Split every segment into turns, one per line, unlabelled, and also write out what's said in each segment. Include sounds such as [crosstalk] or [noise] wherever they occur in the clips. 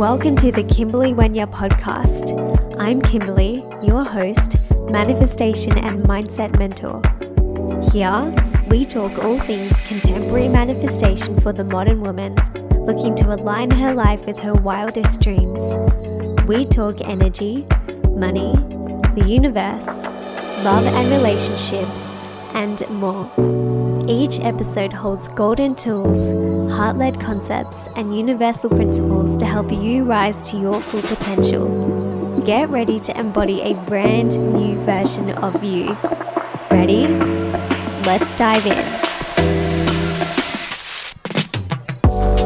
Welcome to the Kimberley Wenya podcast. I'm Kimberley, your host, manifestation and mindset mentor. Here, we talk all things contemporary manifestation for the modern woman looking to align her life with her wildest dreams. We talk energy, money, the universe, love and relationships, and more. Each episode holds golden tools, heart led concepts, and universal principles to help you rise to your full potential. Get ready to embody a brand new version of you. Ready? Let's dive in.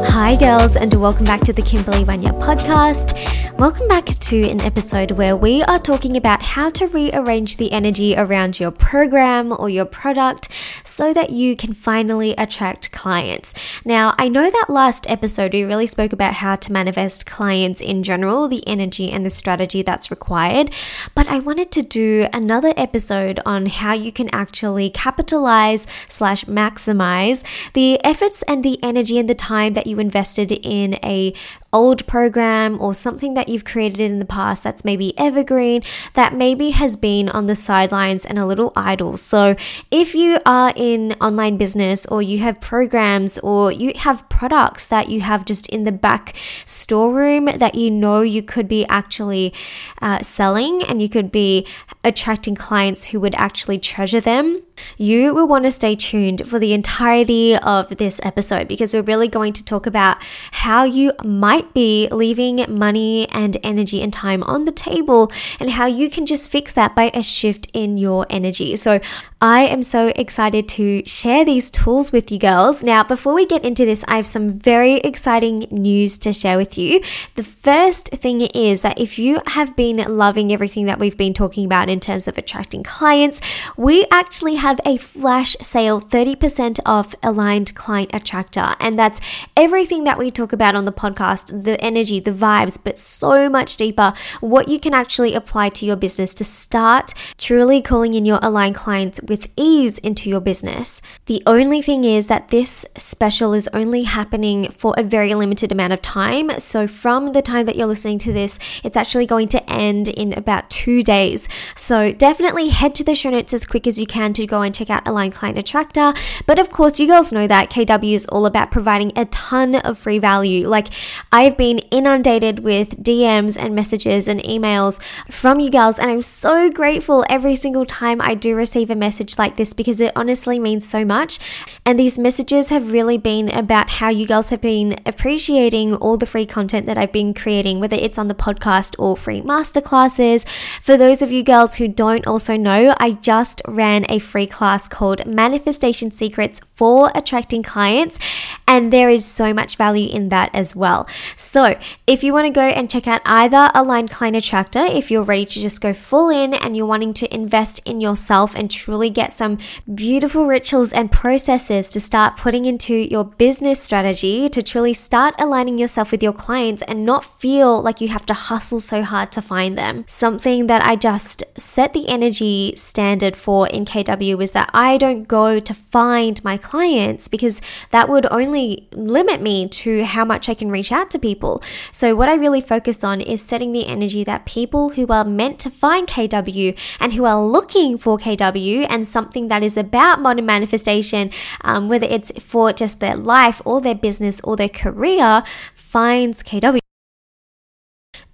Hi, girls, and welcome back to the Kimberley Wenya podcast. Welcome back to an episode where we are talking about how to rearrange the energy around your program or your product so that you can finally attract clients. Now, I know that last episode we really spoke about how to manifest clients in general, the energy and the strategy that's required, but I wanted to do another episode on how you can actually capitalize slash maximize the efforts and the energy and the time that you invested in a old program or something that you've created in the past that's maybe evergreen, that maybe has been on the sidelines and a little idle. So, if you are in online business or you have programs or you have products that you have just in the back storeroom that you know you could be actually uh, selling and you could be attracting clients who would actually treasure them you will want to stay tuned for the entirety of this episode because we're really going to talk about how you might be leaving money and energy and time on the table and how you can just fix that by a shift in your energy. So, I am so excited to share these tools with you girls. Now, before we get into this, I have some very exciting news to share with you. The first thing is that if you have been loving everything that we've been talking about in terms of attracting clients, we actually have a flash sale 30% off aligned client attractor. And that's everything that we talk about on the podcast the energy, the vibes, but so much deeper. What you can actually apply to your business to start truly calling in your aligned clients with ease into your business. The only thing is that this special is only happening for a very limited amount of time. So, from the time that you're listening to this, it's actually going to end in about two days. So, definitely head to the show notes as quick as you can to go go and check out Align Client Attractor. But of course, you girls know that KW is all about providing a ton of free value. Like, I've been inundated with DMs and messages and emails from you girls, and I'm so grateful every single time I do receive a message like this because it honestly means so much. And these messages have really been about how you girls have been appreciating all the free content that I've been creating, whether it's on the podcast or free masterclasses. For those of you girls who don't also know, I just ran a free class called Manifestation Secrets for Attracting Clients, and there is so much value in that as well. So, if you want to go and check out either Aligned Client Attractor, if you're ready to just go full in and you're wanting to invest in yourself and truly get some beautiful rituals and processes to start putting into your business strategy to truly start aligning yourself with your clients and not feel like you have to hustle so hard to find them. Something that I just set the energy standard for in KW is that I don't go to find my clients because that would only limit me to how much I can reach out to people. So, what I really focus on is setting the energy that people who are meant to find KW and who are looking for KW and something that is about modern manifestation, um, whether it's for just their life or their business or their career, finds KW.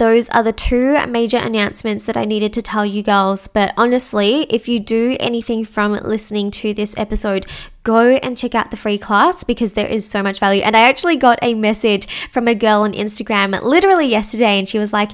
Those are the two major announcements that I needed to tell you girls. But honestly, if you do anything from listening to this episode, go and check out the free class because there is so much value. And I actually got a message from a girl on Instagram literally yesterday, and she was like,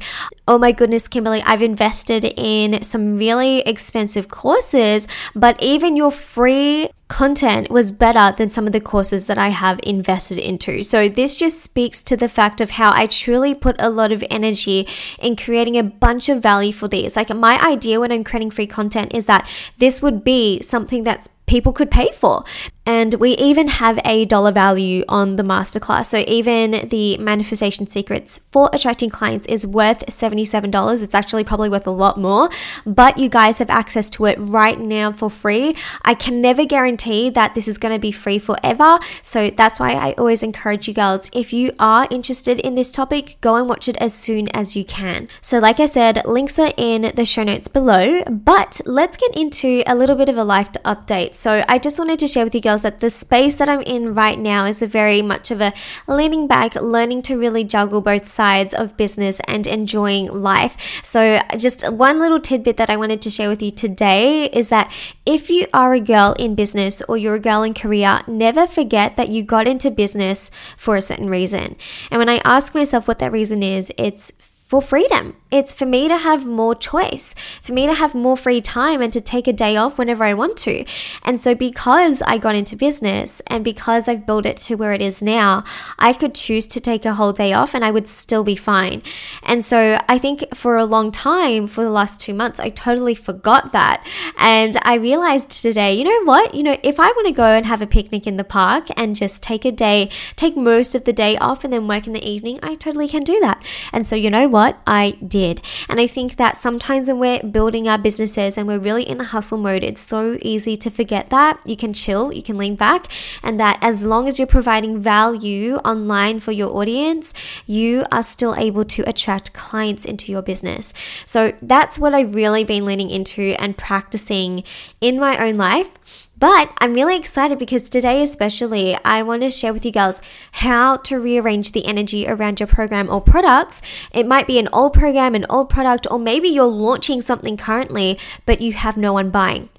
Oh my goodness, Kimberley, I've invested in some really expensive courses, but even your free content was better than some of the courses that I have invested into. So, this just speaks to the fact of how I truly put a lot of energy in creating a bunch of value for these. Like, my idea when I'm creating free content is that this would be something that's people could pay for. And we even have a dollar value on the masterclass. So even the manifestation secrets for attracting clients is worth $77. It's actually probably worth a lot more, but you guys have access to it right now for free. I can never guarantee that this is going to be free forever. So that's why I always encourage you girls if you are interested in this topic, go and watch it as soon as you can. So, like I said, links are in the show notes below, but let's get into a little bit of a life update. So, I just wanted to share with you girls that the space that I'm in right now is a very much of a leaning back, learning to really juggle both sides of business and enjoying life. So, just one little tidbit that I wanted to share with you today is that if you are a girl in business or you're a girl in career, never forget that you got into business for a certain reason. And when I ask myself what that reason is, it's for freedom. It's for me to have more choice, for me to have more free time and to take a day off whenever I want to. And so, because I got into business and because I've built it to where it is now, I could choose to take a whole day off and I would still be fine. And so, I think for a long time, for the last two months, I totally forgot that. And I realized today, you know what? You know, if I want to go and have a picnic in the park and just take a day, take most of the day off and then work in the evening, I totally can do that. And so, you know what? What I did. And I think that sometimes when we're building our businesses and we're really in a hustle mode, it's so easy to forget that. You can chill, you can lean back, and that as long as you're providing value online for your audience, you are still able to attract clients into your business. So that's what I've really been leaning into and practicing in my own life. But I'm really excited because today, especially, I want to share with you girls how to rearrange the energy around your program or products. It might be an old program, an old product, or maybe you're launching something currently, but you have no one buying.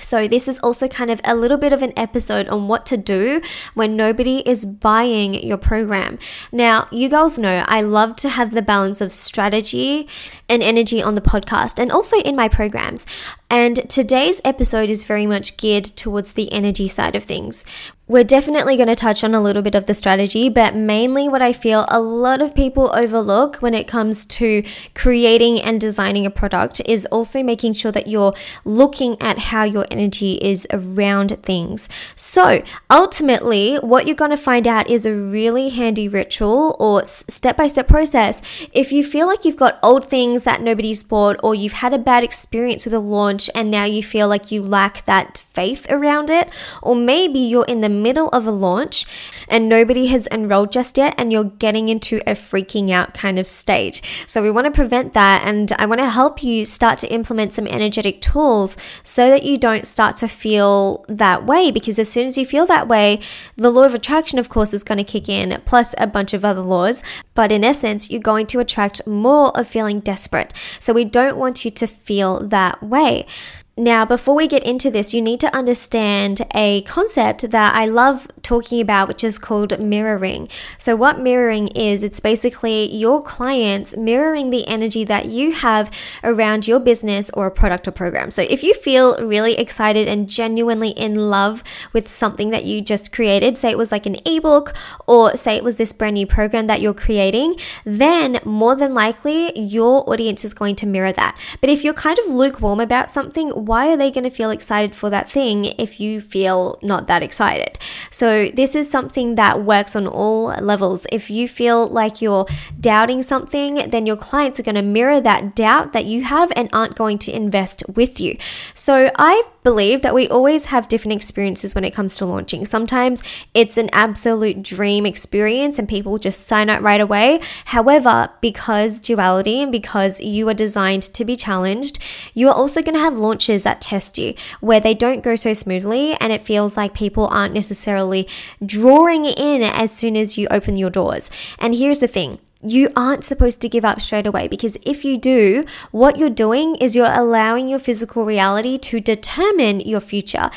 So, this is also kind of a little bit of an episode on what to do when nobody is buying your program. Now, you girls know I love to have the balance of strategy and energy on the podcast and also in my programs. And today's episode is very much geared towards the energy side of things. We're definitely going to touch on a little bit of the strategy, but mainly what I feel a lot of people overlook when it comes to creating and designing a product is also making sure that you're looking at how your energy is around things. So, ultimately, what you're going to find out is a really handy ritual or step by step process. If you feel like you've got old things that nobody's bought, or you've had a bad experience with a launch and now you feel like you lack that faith around it, or maybe you're in the middle of a launch and nobody has enrolled just yet and you're getting into a freaking out kind of stage. So, we want to prevent that, and I want to help you start to implement some energetic tools so that you don't start to feel that way. Because as soon as you feel that way, the law of attraction, of course, is going to kick in, plus a bunch of other laws. But in essence, you're going to attract more of feeling desperate. So, we don't want you to feel that way. Now, before we get into this, you need to understand a concept that I love talking about, which is called mirroring. So, what mirroring is, it's basically your clients mirroring the energy that you have around your business or a product or program. So, if you feel really excited and genuinely in love with something that you just created, say it was like an ebook or say it was this brand new program that you're creating, then more than likely your audience is going to mirror that. But if you're kind of lukewarm about something, why are they going to feel excited for that thing if you feel not that excited? So, this is something that works on all levels. If you feel like you're doubting something, then your clients are going to mirror that doubt that you have and aren't going to invest with you. So, I believe that we always have different experiences when it comes to launching. Sometimes it's an absolute dream experience and people just sign up right away. However, because duality and because you are designed to be challenged, you are also going to have launches that test you where they don't go so smoothly and it feels like people aren't necessarily drawing in as soon as you open your doors. And here's the thing you aren't supposed to give up straight away because if you do, what you're doing is you're allowing your physical reality to determine your future.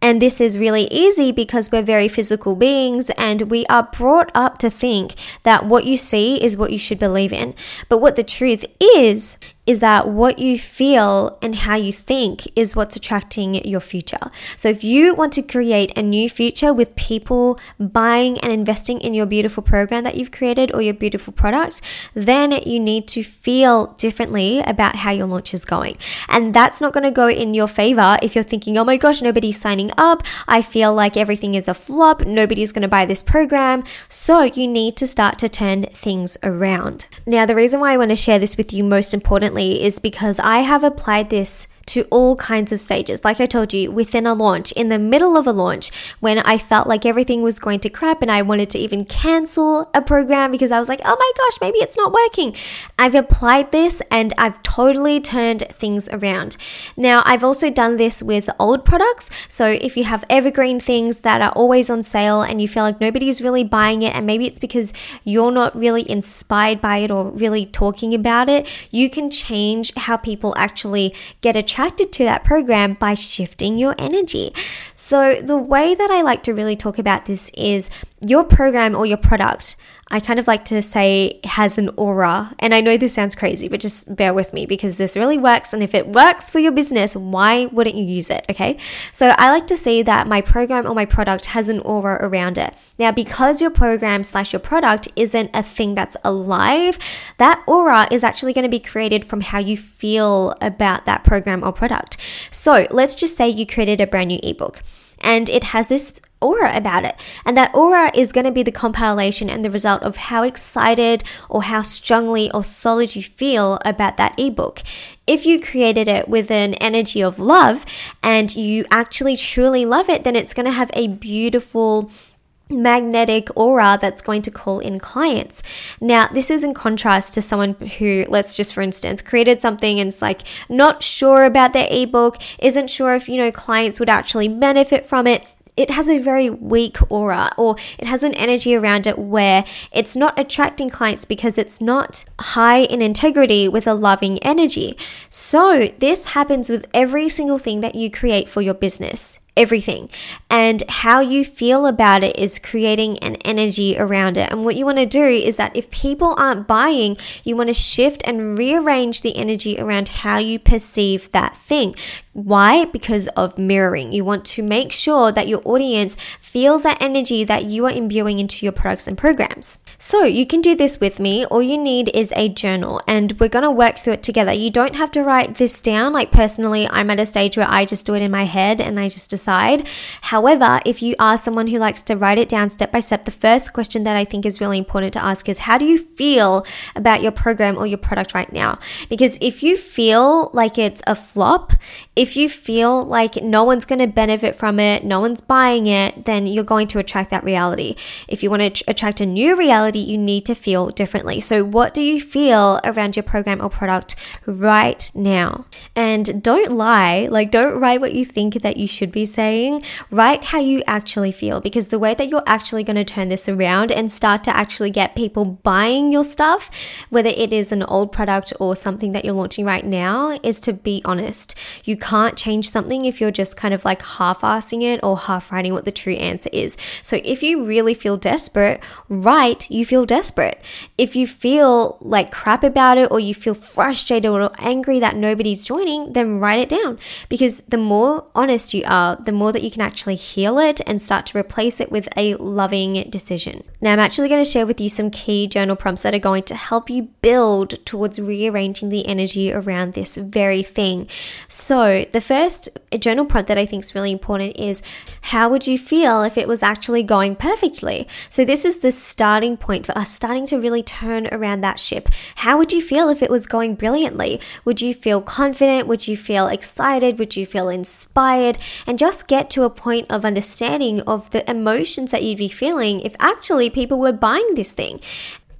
And this is really easy because we're very physical beings and we are brought up to think that what you see is what you should believe in. But what the truth is, is that what you feel and how you think is what's attracting your future. So if you want to create a new future with people buying and investing in your beautiful program that you've created or your beautiful product, then you need to feel differently about how your launch is going. And that's not going to go in your favor if you're thinking, oh my gosh, nobody's signing up. I feel like everything is a flop. Nobody's going to buy this program. So you need to start to turn things around. Now, the reason why I want to share this with you most importantly is because I have applied this to all kinds of stages. Like I told you, within a launch, in the middle of a launch, when I felt like everything was going to crap and I wanted to even cancel a program because I was like, oh my gosh, maybe it's not working. I've applied this and I've totally turned things around. Now, I've also done this with old products. So if you have evergreen things that are always on sale and you feel like nobody's really buying it, and maybe it's because you're not really inspired by it or really talking about it, you can change how people actually get a attracted to that program by shifting your energy. So, the way that I like to really talk about this is your program or your product I kind of like to say has an aura. And I know this sounds crazy, but just bear with me because this really works. And if it works for your business, why wouldn't you use it? Okay. So I like to say that my program or my product has an aura around it. Now, because your program slash your product isn't a thing that's alive, that aura is actually going to be created from how you feel about that program or product. So let's just say you created a brand new ebook and it has this aura about it. And that aura is going to be the compilation and the result of how excited or how strongly or solid you feel about that ebook. If you created it with an energy of love and you actually truly love it, then it's going to have a beautiful magnetic aura that's going to call in clients. Now, this is in contrast to someone who, let's just for instance, created something and it's like not sure about their ebook, isn't sure if, you know, clients would actually benefit from it it has a very weak aura or it has an energy around it where it's not attracting clients because it's not high in integrity with a loving energy. So, this happens with every single thing that you create for your business everything. And how you feel about it is creating an energy around it. And what you want to do is that if people aren't buying, you want to shift and rearrange the energy around how you perceive that thing. Why? Because of mirroring. You want to make sure that your audience feels that energy that you are imbuing into your products and programs. So you can do this with me. All you need is a journal and we're going to work through it together. You don't have to write this down. Like personally, I'm at a stage where I just do it in my head and I just decide. However, if you are someone who likes to write it down step by step, the first question that I think is really important to ask is how do you feel about your program or your product right now? Because if you feel like it's a flop, if you feel like no one's going to benefit from it, no one's buying it, then you're going to attract that reality. If you want to attract a new reality, you need to feel differently. So, what do you feel around your program or product right now? And don't lie, like, don't write what you think that you should be saying. Saying, write how you actually feel because the way that you're actually going to turn this around and start to actually get people buying your stuff, whether it is an old product or something that you're launching right now, is to be honest. You can't change something if you're just kind of like half assing it or half writing what the true answer is. So if you really feel desperate, write you feel desperate. If you feel like crap about it or you feel frustrated or angry that nobody's joining, then write it down because the more honest you are, the more that you can actually heal it and start to replace it with a loving decision. Now, I'm actually going to share with you some key journal prompts that are going to help you build towards rearranging the energy around this very thing. So, the first journal prompt that I think is really important is how would you feel if it was actually going perfectly? So, this is the starting point for us starting to really turn around that ship. How would you feel if it was going brilliantly? Would you feel confident? Would you feel excited? Would you feel inspired? And just get to a point of understanding of the emotions that you'd be feeling if actually people were buying this thing.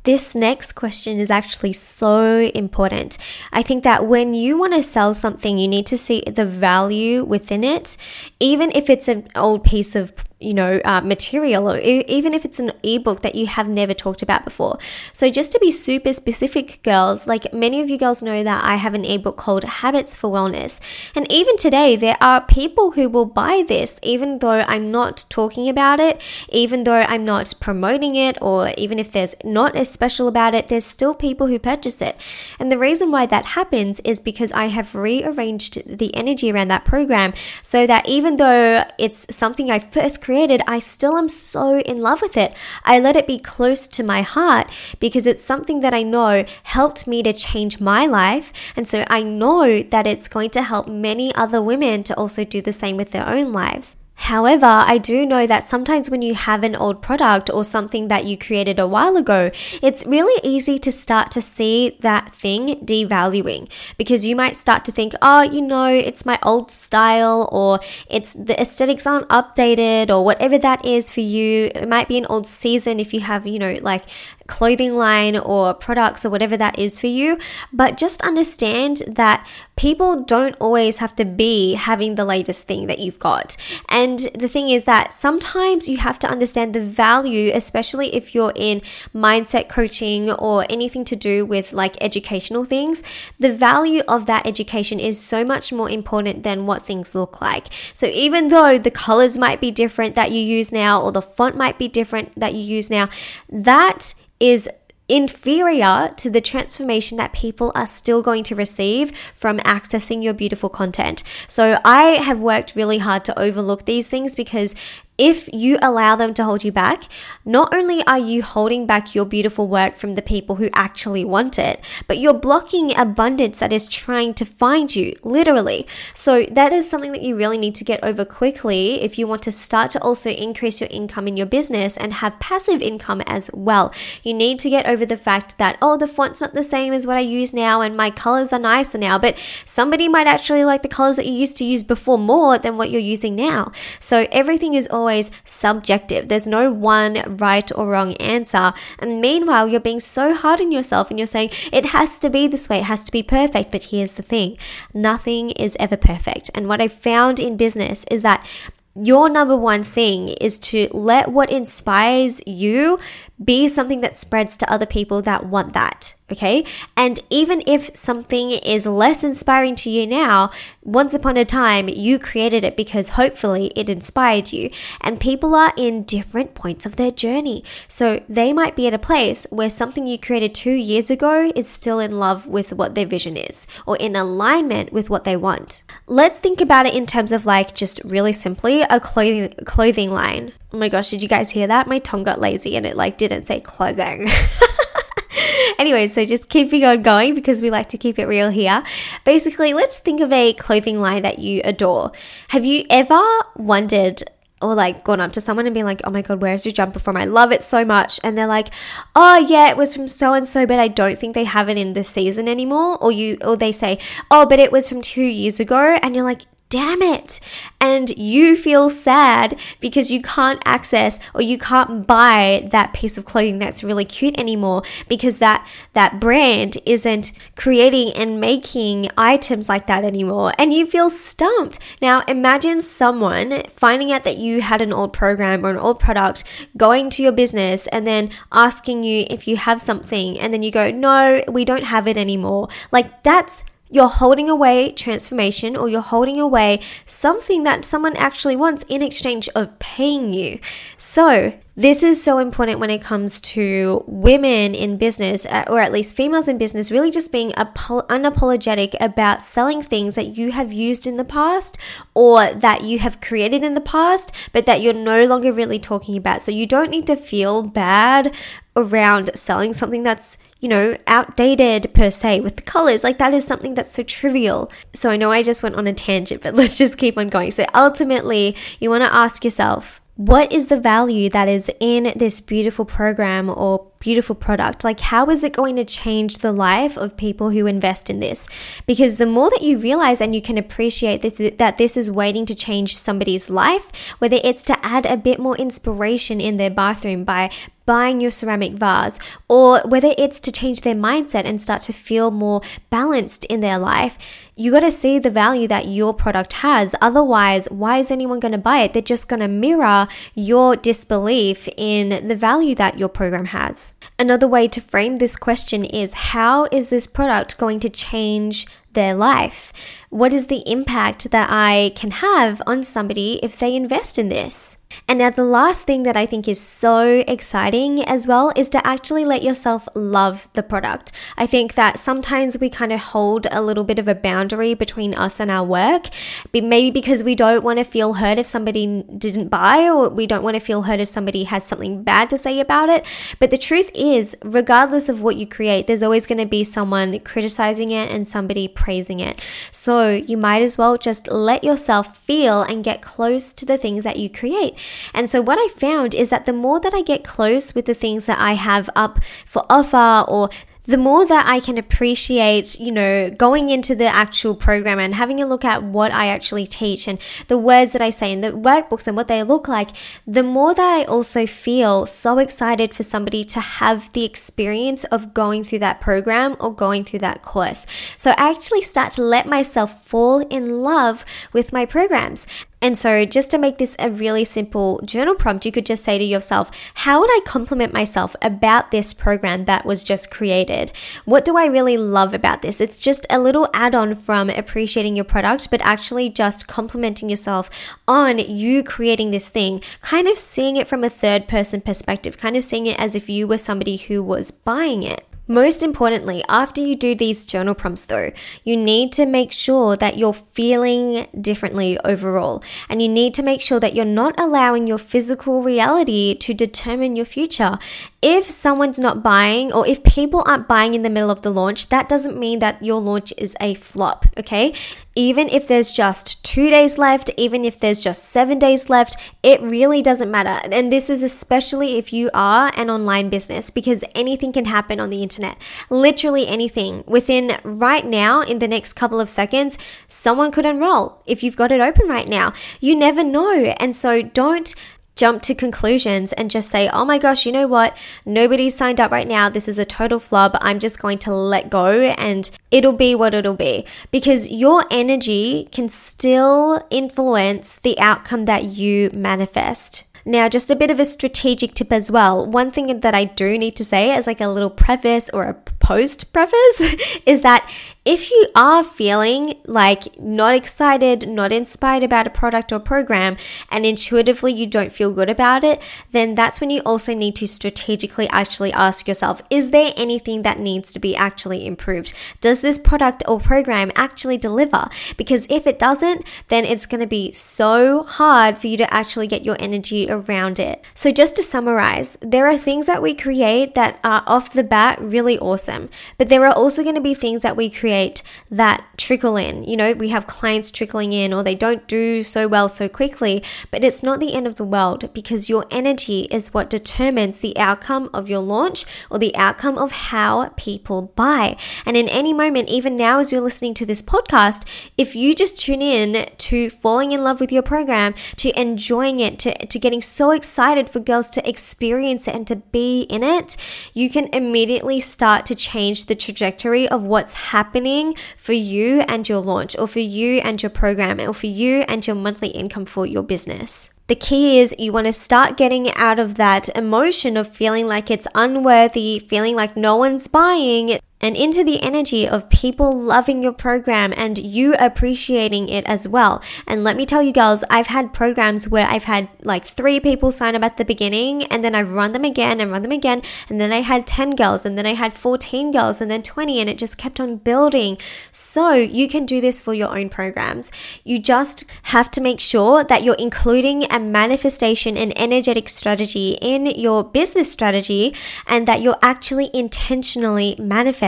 This next question is actually so important. I think that when you want to sell something, you need to see the value within it, even if it's an old piece of you know, uh, material, or e- even if it's an ebook that you have never talked about before. So, just to be super specific, girls, like many of you girls know that I have an ebook called Habits for Wellness. And even today, there are people who will buy this, even though I'm not talking about it, even though I'm not promoting it, or even if there's not as special about it, there's still people who purchase it. And the reason why that happens is because I have rearranged the energy around that program so that even though it's something I first created, I still am so in love with it. I let it be close to my heart because it's something that I know helped me to change my life. And so I know that it's going to help many other women to also do the same with their own lives. However, I do know that sometimes when you have an old product or something that you created a while ago, it's really easy to start to see that thing devaluing because you might start to think, oh, you know, it's my old style or it's the aesthetics aren't updated or whatever that is for you. It might be an old season if you have, you know, like clothing line or products or whatever that is for you. But just understand that people don't always have to be having the latest thing that you've got. And the thing is that sometimes you have to understand the value, especially if you're in mindset coaching or anything to do with like educational things. The value of that education is so much more important than what things look like. So even though the colors might be different that you use now or the font might be different that you use now, that is inferior to the transformation that people are still going to receive from accessing your beautiful content. So I have worked really hard to overlook these things because if you allow them to hold you back, not only are you holding back your beautiful work from the people who actually want it, but you're blocking abundance that is trying to find you, literally. So, that is something that you really need to get over quickly if you want to start to also increase your income in your business and have passive income as well. You need to get over the fact that, oh, the font's not the same as what I use now and my colors are nicer now, but somebody might actually like the colors that you used to use before more than what you're using now. So, everything is always always subjective. There's no one right or wrong answer. And meanwhile, you're being so hard on yourself and you're saying it has to be this way, it has to be perfect. But here's the thing nothing is ever perfect. And what I found in business is that your number one thing is to let what inspires you be something that spreads to other people that want that. Okay. And even if something is less inspiring to you now, once upon a time you created it because hopefully it inspired you. And people are in different points of their journey. So they might be at a place where something you created two years ago is still in love with what their vision is or in alignment with what they want. Let's think about it in terms of like just really simply a clothing clothing line. Oh my gosh, did you guys hear that? My tongue got lazy and it like didn't say clothing. [laughs] anyway, so just keeping on going because we like to keep it real here. Basically, let's think of a clothing line that you adore. Have you ever wondered or like gone up to someone and been like, oh my God, where's your jumper from? I love it so much. And they're like, oh yeah, it was from so and so, but I don't think they have it in this season anymore. Or you, or they say, oh, but it was from two years ago. And you're like, damn it. And you feel sad because you can't access or you can't buy that piece of clothing that's really cute anymore because that that brand isn't creating and making items like that anymore and you feel stumped. Now imagine someone finding out that you had an old program or an old product going to your business and then asking you if you have something and then you go, "No, we don't have it anymore." Like that's you're holding away transformation or you're holding away something that someone actually wants in exchange of paying you. So, this is so important when it comes to women in business, uh, or at least females in business, really just being unapologetic about selling things that you have used in the past or that you have created in the past, but that you're no longer really talking about. So you don't need to feel bad around selling something that's, you know, outdated per se with the colors. Like that is something that's so trivial. So I know I just went on a tangent, but [laughs] let's just keep on going. So ultimately, you want to ask yourself, what is the value that is in this beautiful program or beautiful product? Like, how is it going to change the life of people who invest in this? Because the more that you realize and you can appreciate this, that this is waiting to change somebody's life, whether it's to add a bit more inspiration in their bathroom by buying your ceramic vase, or whether it's to change their mindset and start to feel more balanced in their life, you got to see the value that your product has. Otherwise, why is anyone going to buy it? They're just going to mirror your disbelief in the value that your program has. Another way to frame this question is how is this product going to change their life? What is the impact that I can have on somebody if they invest in this? And now, the last thing that I think is so exciting as well is to actually let yourself love the product. I think that sometimes we kind of hold a little bit of a boundary between us and our work, maybe because we don't want to feel hurt if somebody didn't buy, or we don't want to feel hurt if somebody has something bad to say about it. But the truth is, regardless of what you create, there's always going to be someone criticizing it and somebody praising it. So you might as well just let yourself feel and get close to the things that you create. And so, what I found is that the more that I get close with the things that I have up for offer or the more that I can appreciate, you know, going into the actual program and having a look at what I actually teach and the words that I say in the workbooks and what they look like, the more that I also feel so excited for somebody to have the experience of going through that program or going through that course. So I actually start to let myself fall in love with my programs. And so, just to make this a really simple journal prompt, you could just say to yourself, How would I compliment myself about this program that was just created? What do I really love about this? It's just a little add on from appreciating your product, but actually just complimenting yourself on you creating this thing, kind of seeing it from a third person perspective, kind of seeing it as if you were somebody who was buying it. Most importantly, after you do these journal prompts, though, you need to make sure that you're feeling differently overall. And you need to make sure that you're not allowing your physical reality to determine your future if someone's not buying or if people aren't buying in the middle of the launch, that doesn't mean that your launch is a flop, okay? Even if there's just two days left, even if there's just seven days left, it really doesn't matter. And this is especially if you are an online business because anything can happen on the internet. Literally anything. Within right now, in the next couple of seconds, someone could enroll if you've got it open right now. You never know. And so don't jump to conclusions and just say, oh my gosh, you know what? Nobody's signed up right now. This is a total flub. I'm just going to let go and it'll be what it'll be. Because your energy can still influence the outcome that you manifest. Now, just a bit of a strategic tip as well. One thing that I do need to say as like a little preface or a post preface [laughs] is that if you are feeling like not excited, not inspired about a product or program, and intuitively you don't feel good about it, then that's when you also need to strategically actually ask yourself is there anything that needs to be actually improved? Does this product or program actually deliver? Because if it doesn't, then it's going to be so hard for you to actually get your energy around it. So, just to summarize, there are things that we create that are off the bat really awesome, but there are also going to be things that we create that trickle in. You know, we have clients trickling in or they don't do so well so quickly, but it's not the end of the world because your energy is what determines the outcome of your launch or the outcome of how people buy. And in any moment, even now as you're listening to this podcast, if you just tune in to falling in love with your program, to enjoying it, to, to getting so excited for girls to experience it and to be in it, you can immediately start to change the trajectory of what's happening for you and your launch, or for you and your program, or for you and your monthly income for your business. The key is you want to start getting out of that emotion of feeling like it's unworthy, feeling like no one's buying, and into the energy of people loving your program and you appreciating it as well. And let me tell you, girls, I've had programs where I've had like three people sign up at the beginning, and then I've run them again and run them again, and then I had 10 girls, and then I had 14 girls, and then 20, and it just kept on building. So you can do this for your own programs. You just have to make sure that you're including a manifestation and energetic strategy in your business strategy and that you're actually intentionally manifesting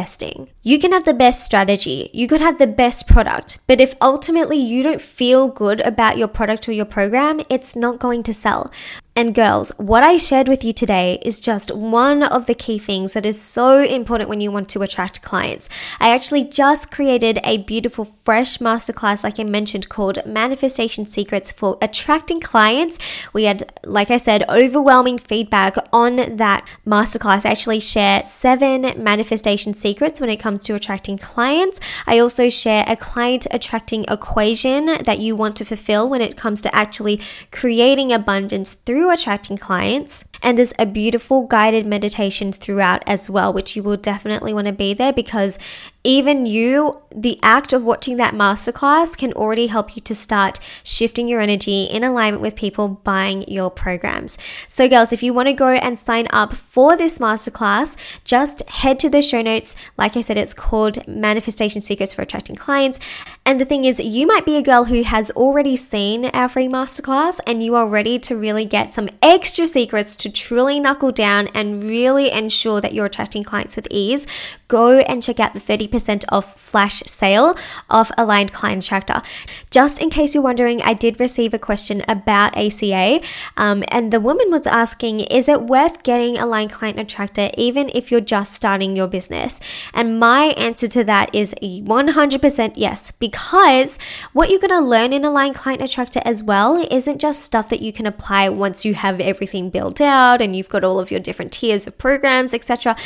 You can have the best strategy, you could have the best product, but if ultimately you don't feel good about your product or your program, it's not going to sell. And girls, what I shared with you today is just one of the key things that is so important when you want to attract clients. I actually just created a beautiful, fresh masterclass, like I mentioned, called Manifestation Secrets for Attracting Clients. We had, like I said, overwhelming feedback on that masterclass. I actually share seven manifestation secrets when it comes to attracting clients. I also share a client attracting equation that you want to fulfill when it comes to actually creating abundance through attracting clients. And there's a beautiful guided meditation throughout as well, which you will definitely want to be there because even you, the act of watching that masterclass can already help you to start shifting your energy in alignment with people buying your programs. So, girls, if you want to go and sign up for this masterclass, just head to the show notes. Like I said, it's called Manifestation Secrets for Attracting Clients. And the thing is, you might be a girl who has already seen our free masterclass and you are ready to really get some extra secrets to truly knuckle down and really ensure that you're attracting clients with ease. Go and check out the 30 30% off flash sale of Aligned Client Attractor. Just in case you're wondering, I did receive a question about ACA, um, and the woman was asking, is it worth getting Aligned Client Attractor even if you're just starting your business? And my answer to that is 100% yes, because what you're going to learn in Aligned Client Attractor as well isn't just stuff that you can apply once you have everything built out and you've got all of your different tiers of programs, etc.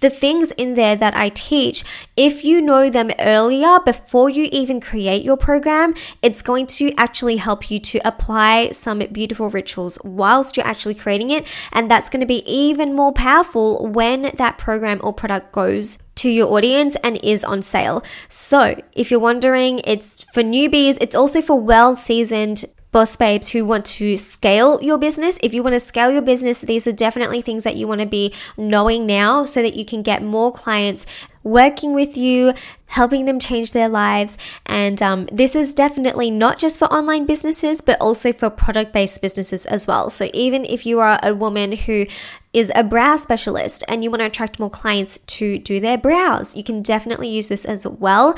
The things in there that I teach, if if you know them earlier before you even create your program, it's going to actually help you to apply some beautiful rituals whilst you're actually creating it. And that's going to be even more powerful when that program or product goes to your audience and is on sale. So, if you're wondering, it's for newbies, it's also for well seasoned boss babes who want to scale your business. If you want to scale your business, these are definitely things that you want to be knowing now so that you can get more clients working with you, helping them change their lives. And um, this is definitely not just for online businesses, but also for product based businesses as well. So even if you are a woman who is a brow specialist and you want to attract more clients to do their brows, you can definitely use this as well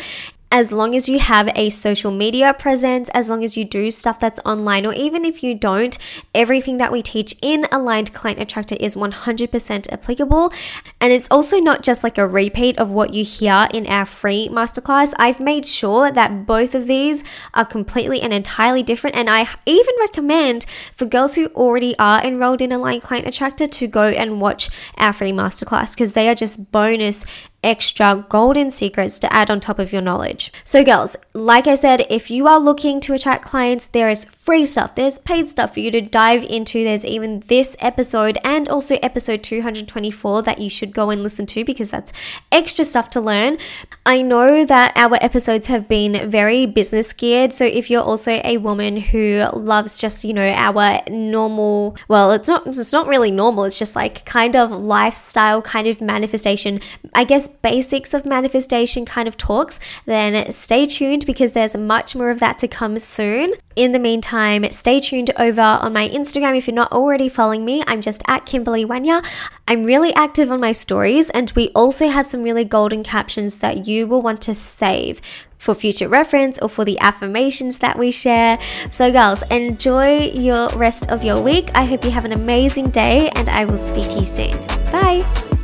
as long as you have a social media presence, as long as you do stuff that's online, or even if you don't, everything that we teach in Aligned Client Attractor is 100% applicable. And it's also not just like a repeat of what you hear in our free masterclass. I've made sure that both of these are completely and entirely different. And I even recommend for girls who already are enrolled in Aligned Client Attractor to go and watch our free masterclass because they are just bonus extra golden secrets to add on top of your knowledge. So, girls, like I said, if you are looking to attract clients, there is free stuff, there's paid stuff for you to dive into. There's even this episode and also episode 224 that you should go and listen to because that's extra stuff to learn. I know that our episodes have been very business geared. So, if you're also a woman who loves just, you know, our normal, well, it's not, it's not really normal, it's just like kind of lifestyle kind of manifestation, I guess basics of manifestation kind of talks, then stay tuned because there's much more of that to come soon. In the meantime, stay tuned over on my Instagram if you're not already following me. I'm just at Kimberley Wenya. I'm really active on my stories, and we also have some really golden captions that you will want to save for future reference or for the affirmations that we share. So, girls, enjoy your rest of your week. I hope you have an amazing day, and I will speak to you soon. Bye.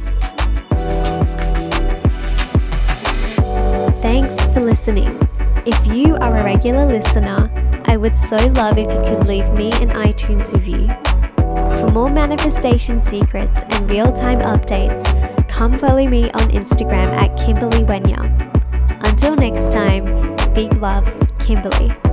Thanks for listening. If you are a regular listener, I would so love if you could leave me an iTunes review. For more manifestation secrets and real time updates, come follow me on Instagram at Kimberley Wenya. Until next time, big love, Kimberley.